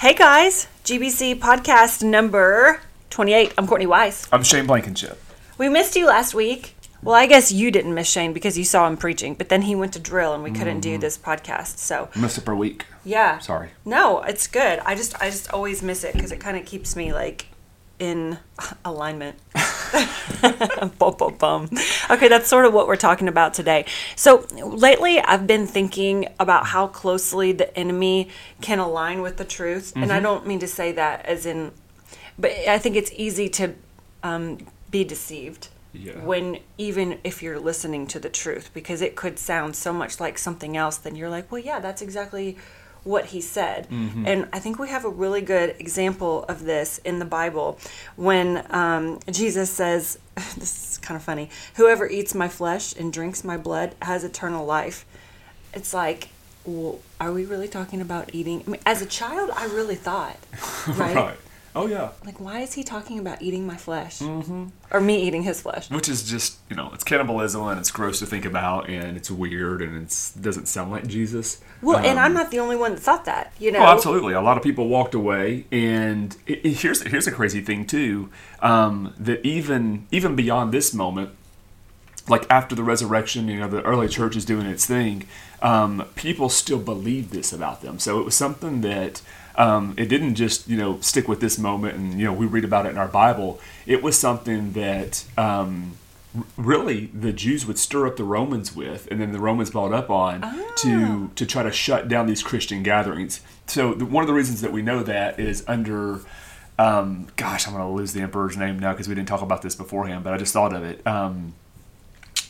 Hey guys, GBC podcast number 28. I'm Courtney Wise. I'm Shane Blankenship. We missed you last week. Well, I guess you didn't miss Shane because you saw him preaching, but then he went to drill and we couldn't do mm-hmm. this podcast. So, Missed it for a week. yeah. Sorry. No, it's good. I just I just always miss it because it kind of keeps me like in alignment. bum, bum, bum. Okay, that's sort of what we're talking about today. So lately, I've been thinking about how closely the enemy can align with the truth, and I don't mean to say that as in, but I think it's easy to um, be deceived. Yeah. When even if you're listening to the truth, because it could sound so much like something else, then you're like, well, yeah, that's exactly what he said. And I think we have a really good example of this in the Bible when um, Jesus says, this is kind of funny, whoever eats my flesh and drinks my blood has eternal life. It's like, well, are we really talking about eating? I mean, as a child, I really thought, right? Oh yeah. Like, why is he talking about eating my flesh? Mm-hmm. Or me eating his flesh? Which is just you know it's cannibalism and it's gross to think about and it's weird and it doesn't sound like Jesus. Well, and Um, I'm not the only one that thought that, you know? Oh, absolutely. A lot of people walked away, and it, it- here's here's a crazy thing too. Um, that even even beyond this moment, like after the resurrection, you know, the early church is doing its thing. Um, people still believe this about them. So it was something that um, it didn't just you know stick with this moment, and you know we read about it in our Bible. It was something that. Um, Really, the Jews would stir up the Romans with, and then the Romans bought up on to to try to shut down these Christian gatherings. So the, one of the reasons that we know that is under, um, gosh, I'm going to lose the emperor's name now because we didn't talk about this beforehand, but I just thought of it. Um,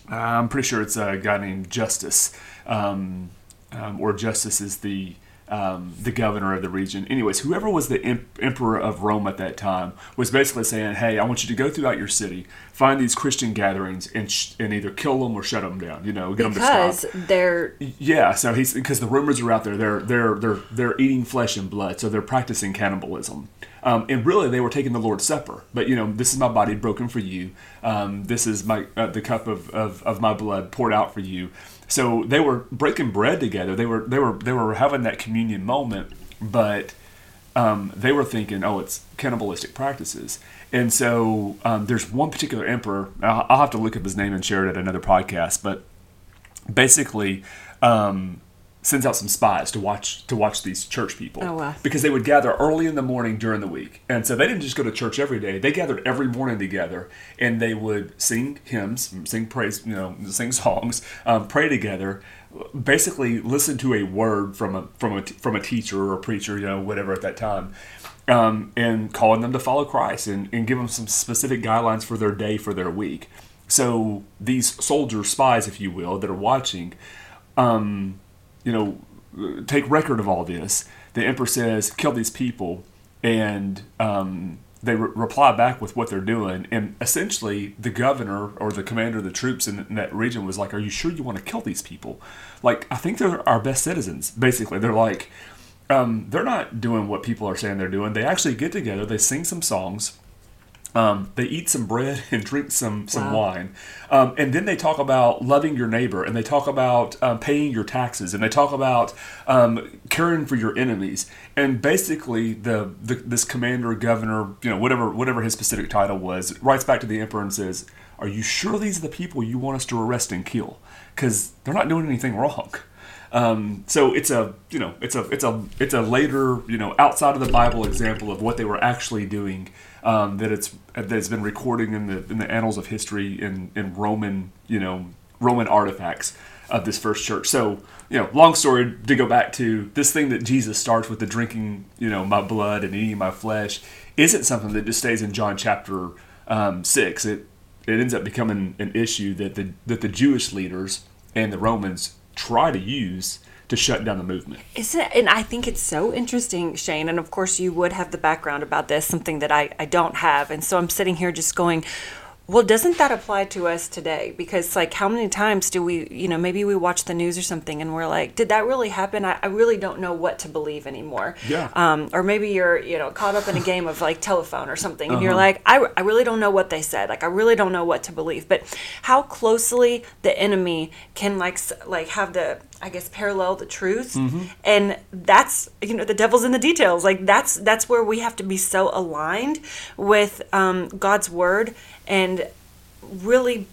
I'm pretty sure it's a guy named Justice, um, um, or Justice is the um, the governor of the region. Anyways, whoever was the em- emperor of Rome at that time was basically saying, "Hey, I want you to go throughout your city, find these Christian gatherings, and sh- and either kill them or shut them down. You know, get them to because stop." they're Yeah, so he's because the rumors are out there. They're they're they're they're eating flesh and blood, so they're practicing cannibalism. Um, and really, they were taking the Lord's Supper. But you know, this is my body broken for you. Um, this is my uh, the cup of, of, of my blood poured out for you. So they were breaking bread together. They were they were they were having that communion moment, but um, they were thinking, oh, it's cannibalistic practices. And so um, there's one particular emperor. I'll, I'll have to look up his name and share it at another podcast, but basically um, sends out some spies to watch to watch these church people. Oh, wow. because they would gather early in the morning during the week. And so they didn't just go to church every day. They gathered every morning together and they would sing hymns sing praise you know sing songs um, pray together basically listen to a word from a from a from a teacher or a preacher you know whatever at that time um, and calling them to follow Christ and, and give them some specific guidelines for their day for their week. So these soldier spies if you will that are watching um, you know, take record of all this. The emperor says, kill these people, and um, they re- reply back with what they're doing. And essentially, the governor or the commander of the troops in, in that region was like, "Are you sure you want to kill these people? Like, I think they're our best citizens." Basically, they're like, um, they're not doing what people are saying they're doing. They actually get together, they sing some songs. Um, they eat some bread and drink some some Wow. wine, um, and then they talk about loving your neighbor, and they talk about um, paying your taxes, and they talk about um, caring for your enemies. And basically, the, the this commander, governor, you know, whatever whatever his specific title was, writes back to the emperor and says, "Are you sure these are the people you want us to arrest and kill? Because they're not doing anything wrong." Um, so it's a you know it's a it's a it's a later you know outside of the Bible example of what they were actually doing um, that it's that's been recording in the in the annals of history in in Roman you know Roman artifacts of this first church. So you know long story to go back to this thing that Jesus starts with the drinking you know my blood and eating my flesh isn't something that just stays in John chapter um, six. It it ends up becoming an issue that the that the Jewish leaders and the Romans try to use to shut down the movement. Isn't and I think it's so interesting, Shane, and of course you would have the background about this, something that I, I don't have. And so I'm sitting here just going, well, doesn't that apply to us today? Because like how many times do we, you know, maybe we watch the news or something and we're like, did that really happen? I, I really don't know what to believe anymore. Yeah. Um, or maybe you're, you know, caught up in a game of like telephone or something and you're Uh-huh. like, I, I really don't know what they said. Like I really don't know what to believe. But how closely the enemy can like like have the I guess parallel the truth, and that's you know the devil's in the details. Like that's that's where we have to be so aligned with um, God's word and really.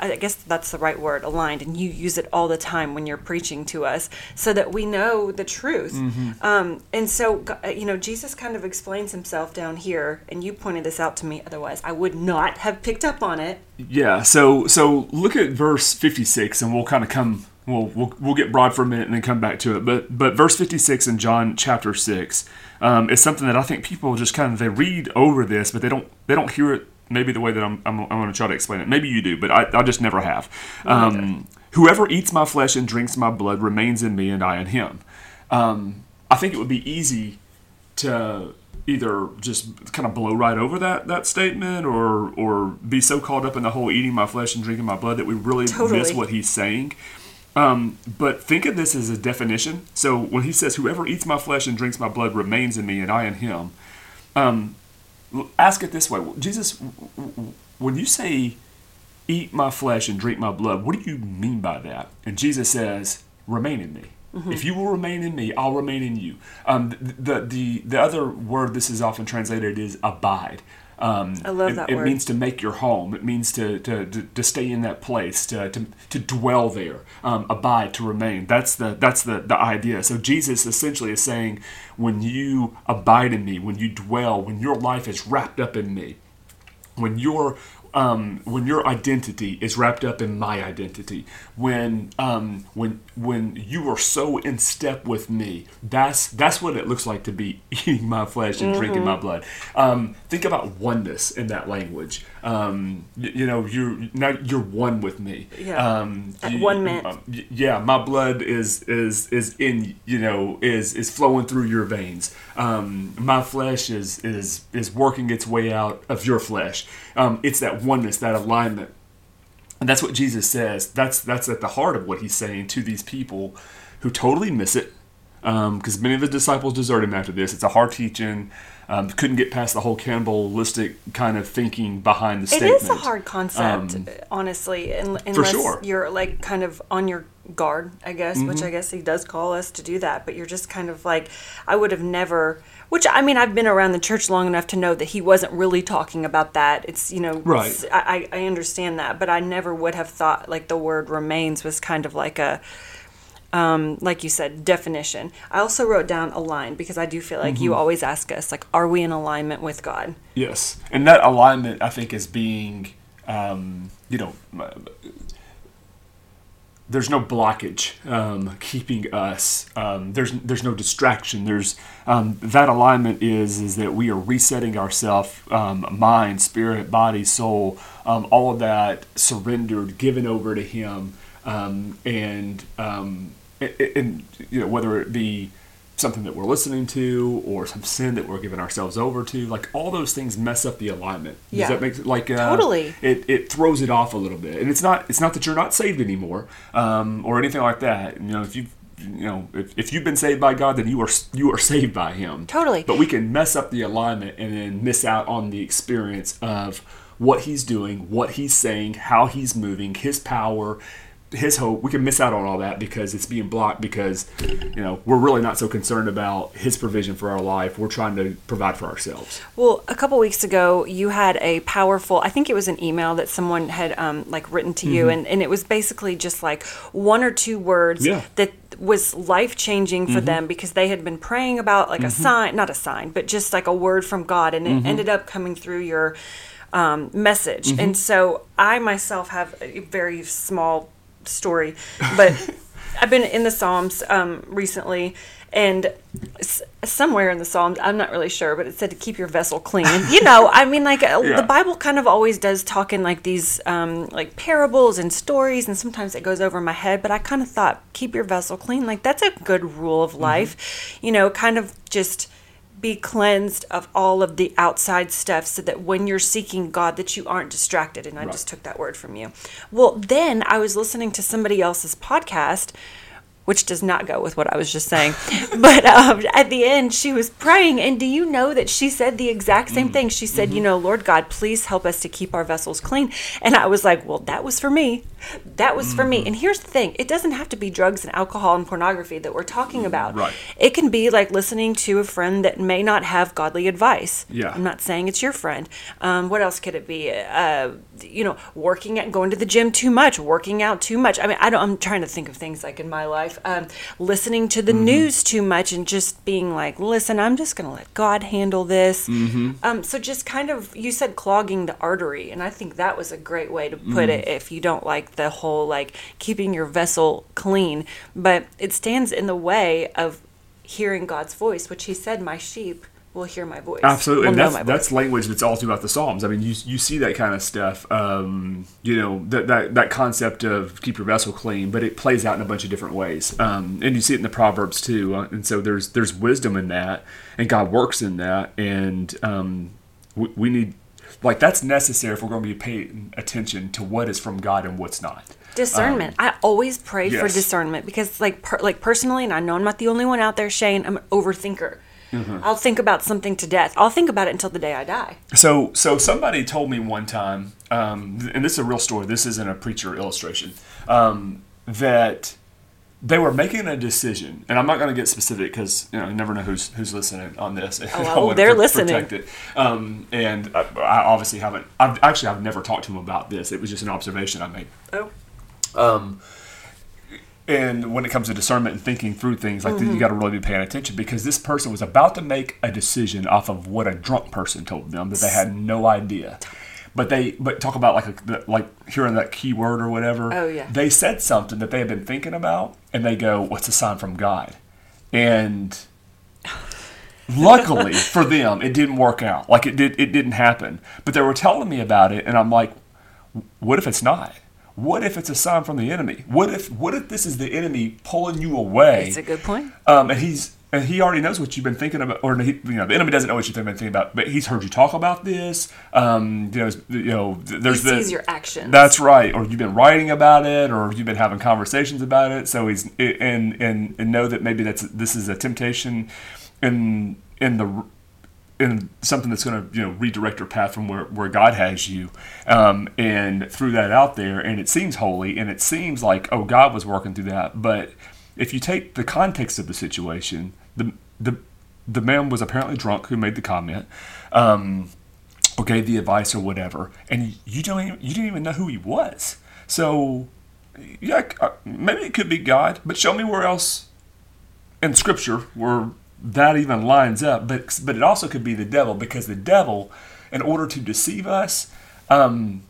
I guess that's the right word, aligned, and you use it all the time when you're preaching to us, so that we know the truth. Um, and so, you know, Jesus kind of explains himself down here, and you pointed this out to me. Otherwise, I would not have picked up on it. Yeah, so so look at verse 56 and we'll kind of come we'll, we'll we'll get broad for a minute and then come back to it. But but verse 56 in John chapter 6 um, is something that I think people just kind of they read over this but they don't they don't hear it maybe the way that I'm I'm, I'm going to try to explain it. Maybe you do, but I, I just never have. Um, whoever eats my flesh and drinks my blood remains in me and I in him. Um, I think it would be easy to either just kind of blow right over that that statement or or be so caught up in the whole eating my flesh and drinking my blood that we really miss what he's saying. Um, but think of this as a definition. So when he says, "Whoever eats my flesh and drinks my blood remains in me, and I in him," um, ask it this way: Jesus, when you say "eat my flesh and drink my blood," what do you mean by that? And Jesus says, "Remain in me." Mm-hmm. If you will remain in me, I'll remain in you. Um, the, the the the other word this is often translated is abide. Um, I love it, that it means to make your home. It means to to, to, to stay in that place, to, to, to dwell there, um, abide, to remain. That's the that's the, the idea. So Jesus essentially is saying, when you abide in me, when you dwell, when your life is wrapped up in me, when your um, when your identity is wrapped up in my identity, when um, when when you are so in step with me, that's that's what it looks like to be eating my flesh and drinking my blood. Um, think about oneness in that language. Um, y- you know, you're now you're one with me. Yeah. Um, you- one mint. um, yeah, my blood is is is in you know is is flowing through your veins. Um, my flesh is is is working its way out of your flesh. Um, it's that oneness, that alignment, and that's what Jesus says. That's that's at the heart of what he's saying to these people who totally miss it. Because many of the disciples deserted him after this. It's a hard teaching. Um, couldn't get past the whole cannibalistic kind of thinking behind the statement. is a hard concept, Um, honestly, un- unless sure. you're like kind of on your guard, I guess, which Mm-hmm. I guess he does call us to do that. But you're just kind of like, I would have never. Which I mean, I've been around the church long enough to know that he wasn't really talking about that. It's you know, Right. it's- I I understand that, but I never would have thought like the word remains was kind of like a um, like you said, definition. I also wrote down align because I do feel like Mm-hmm. you always ask us, like, are we in alignment with God? Yes, and that alignment, I think, is being, um, you know, there's no blockage um, keeping us. Um, there's there's no distraction. There's um, that alignment is is that we are resetting ourselves, um, mind, spirit, body, soul, um, all of that surrendered, given over to Him, um, and um, and, you know whether it be something that we're listening to or some sin that we're giving ourselves over to like all those things mess up the alignment does Yeah. that make like uh, Totally. it, it throws it off a little bit and it's not it's not that you're not saved anymore um, or anything like that you know if you you know if, if you've been saved by god then you are you are saved by him Totally. but we can mess up the alignment and then miss out on the experience of what he's doing what he's saying how he's moving his power his hope we can miss out on all that because it's being blocked because you know we're really not so concerned about his provision for our life we're trying to provide for ourselves Well, a couple weeks ago, you had a powerful, I think it was an email that someone had um, like written to you, and, and it was basically just like one or two words Mm-hmm. Yeah. Mm-hmm. that was life changing for them because they had been praying about like a sign, not a sign, but just like a word from God, and it Mm-hmm. ended up coming through your um, message. And so I myself have a very small story, but I've been in the Psalms um, recently, and s- somewhere in the Psalms, I'm not really sure, but it said to keep your vessel clean. You know, I mean, like uh, Yeah. the Bible kind of always does talk in like these um, like parables and stories, and sometimes it goes over my head. But I kind of thought, keep your vessel clean. Like that's a good rule of life, you know, kind of just be cleansed of all of the outside stuff so that when you're seeking God that you aren't distracted and I Right. just took that word from you. Well, then I was listening to somebody else's podcast which does not go with what I was just saying. but um, at the end, she was praying, and do you know that she said the exact same thing? She said, "You know, Lord God, please help us to keep our vessels clean." And I was like, "Well, that was for me." That was for me. And here's the thing it doesn't have to be drugs and alcohol and pornography that we're talking about. Right. It can be like listening to a friend that may not have godly advice. Yeah. I'm not saying it's your friend. Um, what else could it be? Uh, you know, working at going to the gym too much, working out too much. I mean, I don't. I'm trying to think of things like in my life. Um, listening to the news too much and just being like, listen, I'm just gonna let God handle this. Um, so just kind of, you said clogging the artery, and I think that was a great way to put it. If you don't like the whole like keeping your vessel clean, but it stands in the way of hearing God's voice, which He said, "My sheep." Will hear my voice. Absolutely, Will and that's that's language that's all throughout the Psalms. I mean, you you see that kind of stuff. Um, you know that, that that concept of keep your vessel clean, but it plays out in a bunch of different ways. Um, and you see it in the Proverbs too. Uh, and so there's there's wisdom in that, and God works in that, and um, we, we need like that's necessary if we're going to be paying attention to what is from God and what's not. discernment. I always pray for Um, discernment because, like, per, like personally, and I know I'm not the only one out there, Shane. I'm an overthinker. Mm-hmm. I'll think about something to death. I'll think about it until the day I die. So, so somebody told me one time, um, and this is a real story. This isn't a preacher illustration. Um, that they were making a decision, and I'm not going to get specific because you know you never know who's who's listening on this. Wanna they're pr- listening. Protect it. Um, and I, I obviously haven't. I've actually I've never talked to him about this. It was just an observation I made. Oh, Um, And when it comes to discernment and thinking through things like Mm-hmm. you got to really be paying attention because this person was about to make a decision off of what a drunk person told them that they had no idea. But they, but talk about like a, like hearing that key word or whatever. Oh, yeah. They said something that they had been thinking about, and they go, "What's a sign from God?" And luckily for them, it didn't work out. Like it did, it didn't happen. But they were telling me about it, and I'm like, what if it's not? What if it's a sign from the enemy? What if what if this is the enemy pulling you away? it's a good point. Um, and he's and he already knows what you've been thinking about, or he, you know, the enemy doesn't know what you've been thinking about, but he's heard you talk about this. Um, you know, you know, He there's the, sees your actions. that's right. Or you've been writing about it, or you've been having conversations about it. So he's and and and know that maybe that's this is a temptation, in in the in something that's going to you know redirect your path from where, where God has you, um, and threw that out there, and it seems holy, and it seems like oh God was working through that, but if you take the context of the situation, the the the man was apparently drunk who made the comment. Um, or gave the advice or whatever, and you don't even, you didn't even know who he was. So, yeah, maybe it could be God, but show me where else in Scripture where that even lines up. But but it also could be the devil because the devil, in order to deceive us, um,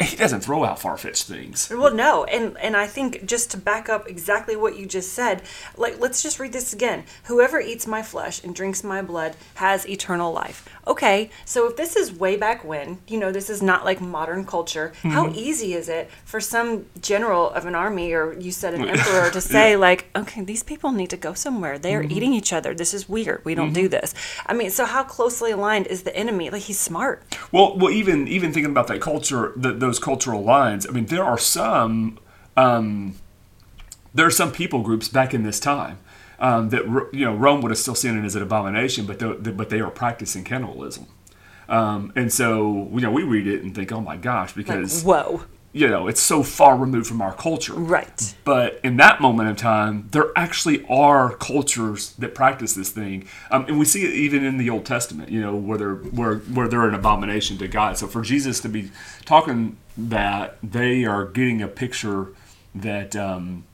he doesn't throw out far fetched things. Well, no, and and I think just to back up exactly what you just said, like let's just read this again. Whoever eats my flesh and drinks my blood has eternal life. Okay, so if this is way back when, you know, this is not like modern culture. How mm-hmm. easy is it for some general of an army or you said an emperor to say like, okay, these people need to go somewhere. They are mm-hmm. eating each other. This is weird. We don't do mm-hmm. this. I mean, so how closely aligned is the enemy? Like he's smart. Well, well, even even thinking about that culture, the, those cultural lines. I mean, there are some um, there are some people groups back in this time um, that you know Rome would have still seen it as an abomination, but they, but they are practicing cannibalism. Um, and so you know we read it and think, oh my gosh, Like, because whoa. You know it's so far removed from our culture. Right. But in that moment of time, there actually are cultures that practice this thing, um, and we see it even in the Old Testament. You know, where they're where where they're an abomination to God. So for Jesus to be talking that, they are getting a picture that um,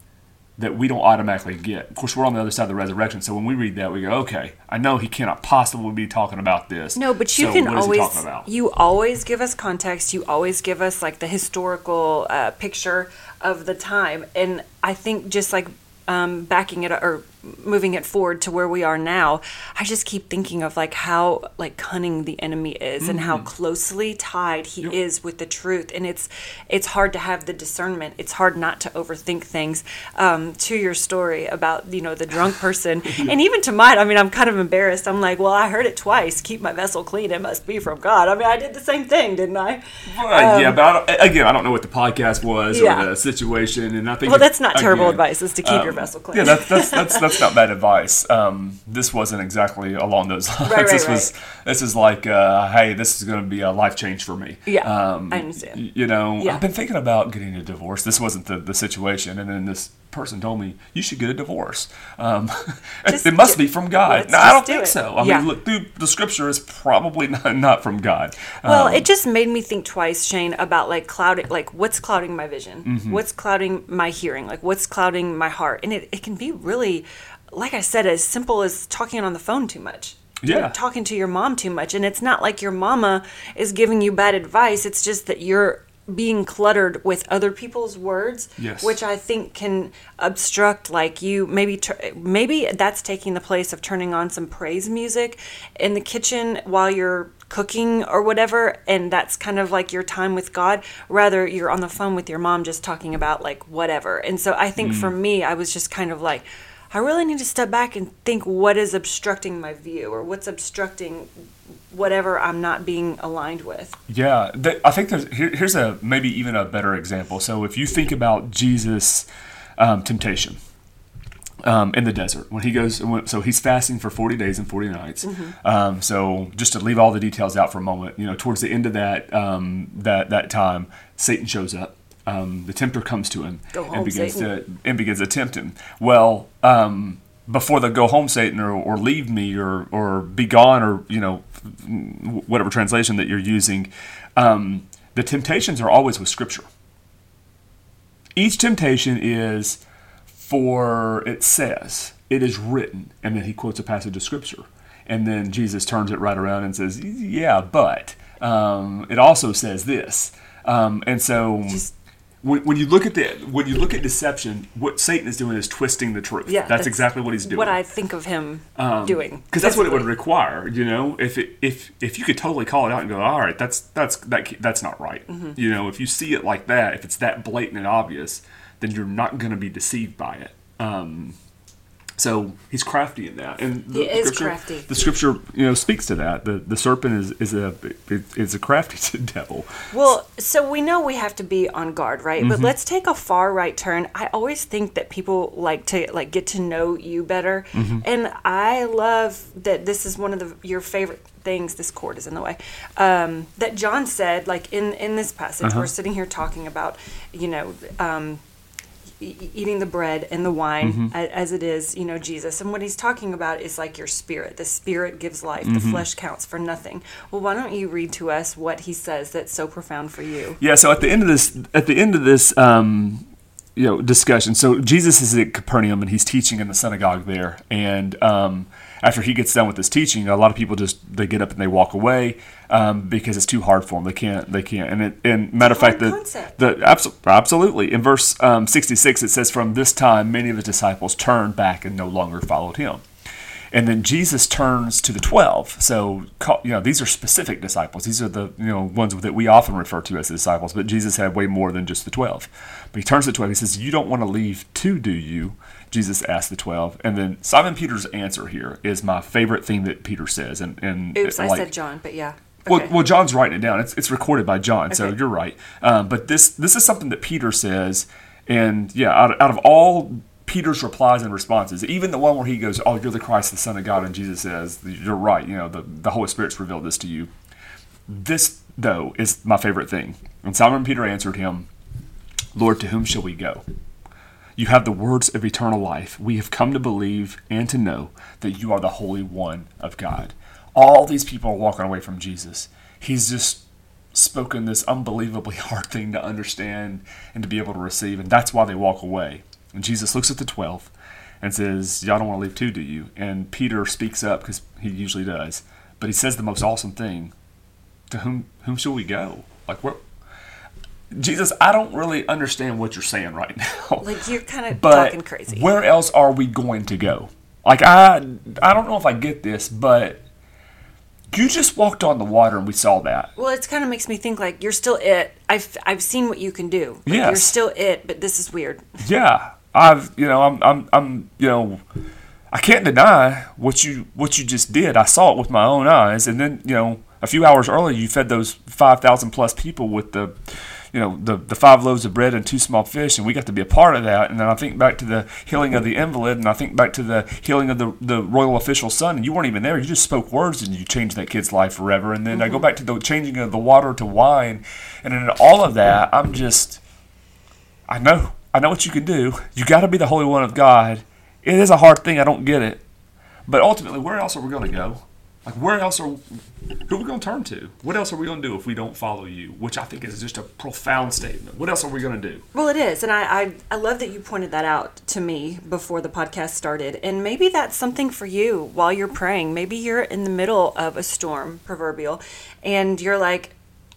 that we don't automatically get. Of course, we're on the other side of the resurrection, so when we read that, we go, okay, I know he cannot possibly be talking about this. No, but you so can what is he always talking about? you always give us context. You always give us like the historical uh, picture of the time, and I think just like um, backing it up or moving it forward to where we are now, I just keep thinking of like how like cunning the enemy is and Mm-hmm. how closely tied he is with the truth, and it's it's hard to have the discernment. It's hard not to overthink things. Um, to your story about you know the drunk person, and even to mine. I mean, I'm kind of embarrassed. I'm like, well, I heard it twice. Keep my vessel clean. It must be from God. I mean, I did the same thing, didn't I? Well, yeah, but I don't, again, I don't know what the podcast was Um, Yeah. or the situation, and I think Well, that's not terrible again, advice. Is to keep your um, vessel clean. Yeah, that's that's that's, that's that's not bad advice. Um, this wasn't exactly along those lines. Right, right, this was this is like, uh, hey, this is going to be a life change for me. Yeah, um, I understand. You know, Yeah. I've been thinking about getting a divorce. This wasn't the, the situation, and then this person told me you should get a divorce. Um, Just it must do- be from God. No, I don't do think it. so. I Yeah. mean, look, through the scripture is probably not, not from God. Well, Um, it just made me think twice, Shane, about like clouding, like what's clouding my vision, Mm-hmm. what's clouding my hearing, like what's clouding my heart, and it, it can be really, like I said, as simple as talking on the phone too much. Yeah. Talking to your mom too much, and it's not like your mama is giving you bad advice. It's just that you're being cluttered with other people's words, Yes. which I think can obstruct like you maybe tur- maybe that's taking the place of turning on some praise music in the kitchen while you're cooking or whatever and that's kind of like your time with God rather you're on the phone with your mom just talking about like whatever. And so I think for mm. me I was just kind of like I really need to step back and think what is obstructing my view or what's obstructing whatever I'm not being aligned with. Yeah, th- I think there's here, here's a maybe even a better example. So if you think about Jesus' um, temptation um, in the desert when he goes, so he's fasting for forty days and forty nights. Um, so just to leave all the details out for a moment, you know, towards the end of that um, that that time, Satan shows up. Um, the tempter comes to him home, and begins Satan. to and begins to tempt him. Well. Um, before the go home Satan or, or leave me or or be gone or you know whatever translation that you're using, um, the temptations are always with Scripture. Each temptation is for it says it is written, and then he quotes a passage of Scripture, and then Jesus turns it right around and says, "Yeah, but um, it also says this," um, and so. Just- when, when you look at the when you look at deception, what Satan is doing is twisting the truth. Yeah, that's, exactly what he's doing. What I think of him doing. because that's what it would require. You know, if it, if if you could totally call it out and go, all right, that's that's that that's not right. Mm-hmm. You know, if you see it like that, if it's that blatant and obvious, then you're not going to be deceived by it. Um, so he's crafty in that, and the He is scripture, crafty. The scripture, you know, speaks to that. The the serpent is is a is a crafty devil. Well, so we know we have to be on guard, right? Mm-hmm. But let's take a far right turn. I always think that people like to like get to know you better, Mm-hmm. and I love that this is one of the your favorite things. This cord is in the way. Um, that John said, like in in this passage, Uh-huh. we're sitting here talking about, you know. Um, e- eating the bread and the wine Mm-hmm. as it is, you know, Jesus. And what he's talking about is like your spirit. The spirit gives life. The Mm-hmm. flesh counts for nothing. Well, why don't you read to us what he says that's so profound for you? Yeah. So at the end of this, at the end of this, um, you know, discussion. So Jesus is at Capernaum and he's teaching in the synagogue there. And um, after he gets done with his teaching, a lot of people just they get up and they walk away um, because it's too hard for them. They can't. They can't. And it, and matter of fact, the concept. the abso- absolutely in verse um, sixty six it says, "From this time, many of the disciples turned back and no longer followed him." And then Jesus turns to the twelve. So you know these are specific disciples. These are the you know ones that we often refer to as the disciples. But Jesus had way more than just the twelve. But he turns to the twelve. He says, "You don't want to leave too, do you?" Jesus asked the twelve. And then Simon Peter's answer here is my favorite thing that Peter says. And and Oops, I said John, but yeah. well, Okay. well, John's writing it down. It's, it's recorded by John, so you're right. Um, but this this is something that Peter says, and yeah, out of, out of all Peter's replies and responses, even the one where he goes, "Oh, you're the Christ, the Son of God," and Jesus says, "You're right. You know, the the Holy Spirit's revealed this to you." This though is my favorite thing. And Simon Peter answered him, "Lord, to whom shall we go?" You have the words of eternal life. We have come to believe and to know that you are the Holy One of God. All these people are walking away from Jesus. He's just spoken this unbelievably hard thing to understand and to be able to receive, and that's why they walk away. And Jesus looks at the 12 and says, Y'all don't want to leave too, do you? And Peter speaks up because he usually does. But he says the most awesome thing To whom, whom shall we go? Like, where? Jesus, I don't really understand what you're saying right now. Like you're kind of but talking crazy. where else are we going to go? Like I, I don't know if I get this, but you just walked on the water and we saw that. Well, it kind of makes me think like you're still it. I've I've seen what you can do. Like, You're still it, but this is weird. Yeah, I've, you know, I'm, I'm, I'm, you know, I can't deny what you, what you just did. I saw it with my own eyes, and then, you know, a few hours earlier, you fed those five thousand plus people with the, you know the the five loaves of bread and two small fish, and we got to be a part of that. And then I think back to the healing of the invalid, and I think back to the healing of the the royal official's son, and you weren't even there. You just spoke words, and you changed that kid's life forever. And then I go mm-hmm. back to the changing of the water to wine, and in all of that, I'm just, I know, I know what you can do. You got to be the Holy One of God. It is a hard thing. I don't get it, but ultimately, where else are we going to go? Like, where else are who are we going to turn to? What else are we going to do if we don't follow you? Which I think is just a profound statement. What else are we going to do? Well, it is, and I, I I love that you pointed that out to me before the podcast started. And maybe that's something for you while you're praying. Maybe you're in the middle of a storm, proverbial, and you're like,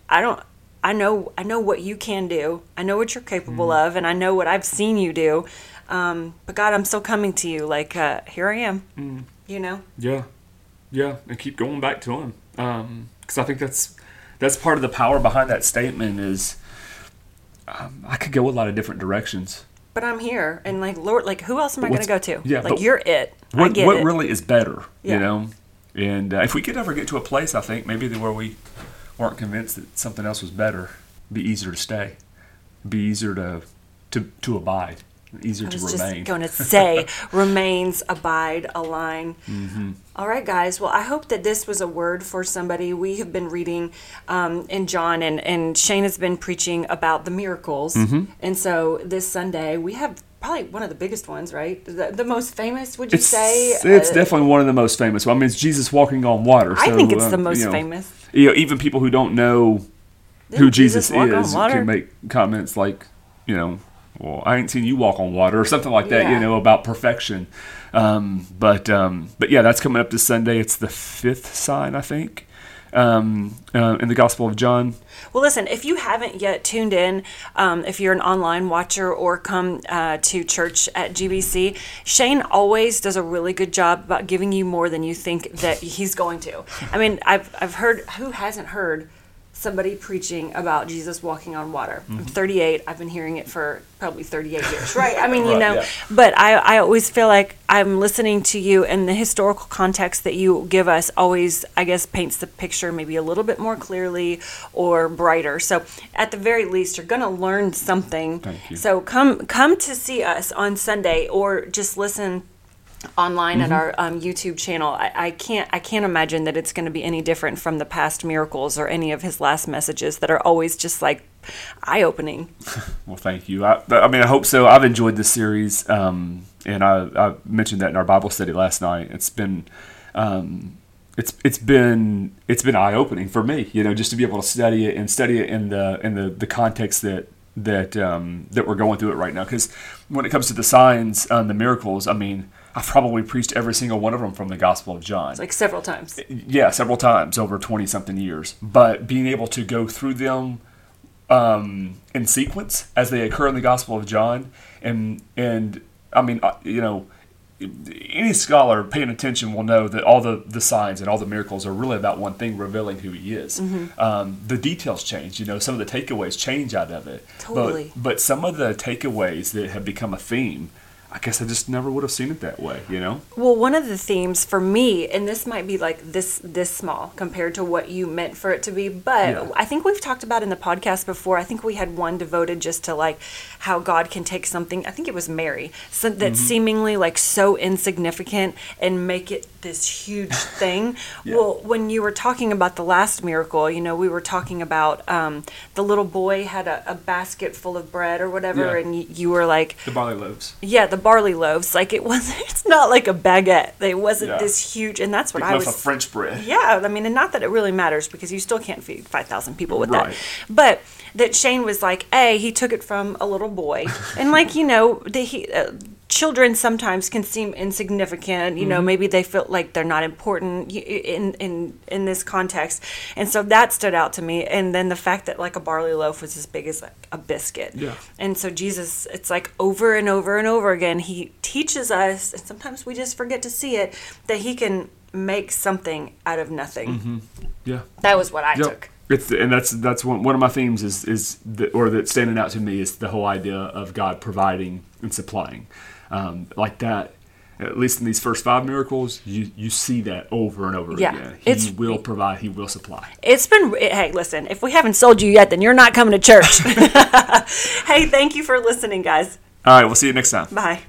I don't. I know I know what you can do. I know what you're capable Mm-hmm. of, and I know what I've seen you do. Um, but God, I'm still coming to you. Like uh, here I am. Mm. You know. Yeah, yeah, and keep going back to him because I think that's that's part of the power behind that statement is um, I could go a lot of different directions. But I'm here, and like Lord, like who else am I going to go to? yeah, like you're it. What what it. really is better, Yeah. you know? And uh, if we could ever get to a place, I think maybe where we weren't convinced that something else was better, it'd be easier to stay, It'd be easier to to to abide, easier to remain. just going to say, remains, abide, align. Mm-hmm. All right, guys. Well, I hope that this was a word for somebody. We have been reading um, in John, and, and Shane has been preaching about the miracles. Mm-hmm. And so this Sunday, we have probably one of the biggest ones, right? The, the most famous, would you it's say? it's Uh, definitely one of the most famous. I mean, it's Jesus walking on water. I so, think it's uh, the most you know, famous. You know, even people who don't know Didn't who Jesus, on is can make comments like, you know, well, I ain't seen you walk on water or something like that. Yeah. You know about perfection. Um, but um, but yeah, that's coming up this Sunday. It's the fifth sign, I think, um, uh, in the Gospel of John. Well, listen, if you haven't yet tuned in, um, if you're an online watcher or come uh, to church at GBC, Shane always does a really good job about giving you more than you think that he's going to. I mean, I've, I've heard, who hasn't heard somebody preaching about Jesus walking on water? I'm mm-hmm. 38. I've been hearing it for probably 38 years, right? I mean, you Right, know, yeah. but I, I always feel like I'm listening to you, and the historical context that you give us always, I guess, paints the picture maybe a little bit more clearly or brighter. So, at the very least, you're going to learn something. Thank you. So, come come to see us on Sunday, or just listen online Mm-hmm. at our um, YouTube channel. I, I can't I can't imagine that it's going to be any different from the past miracles or any of his last messages that are always just like eye opening. Well, thank you. I, I mean, I hope so. I've enjoyed this series, um, and I, I mentioned that in our Bible study last night. It's been, um, it's it's been it's been eye opening for me. You know, just to be able to study it and study it in the in the, the context that that um, that we're going through it right now. Because when it comes to the signs, um, the miracles, I mean, I've probably preached every single one of them from the Gospel of John Like several times. yeah, several times over 20 something years. But being able to go through them um, in sequence as they occur in the Gospel of John, and and I mean, uh, you know, any scholar paying attention will know that all the, the signs and all the miracles are really about one thing revealing who he is. Um, the details change, you know, some of the takeaways change out of it. Totally. But, but some of the takeaways that have become a theme, I guess I just never would have seen it that way, you know? Well, one of the themes for me, and this might be like this this small compared to what you meant for it to be, but Yeah. I think we've talked about in the podcast before. I think we had one devoted just to like how God can take something. I think it was Mary, so that's Mm-hmm. seemingly like so insignificant and make it this huge thing. Yeah. Well, when you were talking about the last miracle, you know, we were talking about um, the little boy had a, a basket full of bread or whatever, Yeah. and you, you were like, The barley loaves. yeah, the barley loaves. Like it was. It's not like a baguette. It wasn't Yeah. this huge, and that's what Big I was. of French bread. Yeah, I mean, and not that it really matters because you still can't feed five thousand people with Right. that. But that Shane was like, a he took it from a little boy, and like you know, the, he. Uh, Children sometimes can seem insignificant. You know, Mm-hmm. maybe they feel like they're not important in in in this context, and so that stood out to me. And then the fact that like a barley loaf was as big as like a biscuit. Yeah. And so Jesus, it's like over and over and over again, he teaches us, and sometimes we just forget to see it, that he can make something out of nothing. Yeah. That was what I Yep. took. It's and that's that's one one of my themes is is the, or that's standing out to me is the whole idea of God providing and supplying, um, like that. at least in these first five miracles, you you see that over and over Yeah, again. He it's- will provide. He will supply. It's been, hey, listen, if we haven't sold you yet, then you're not coming to church. hey, thank you for listening, guys. All right, we'll see you next time. Bye.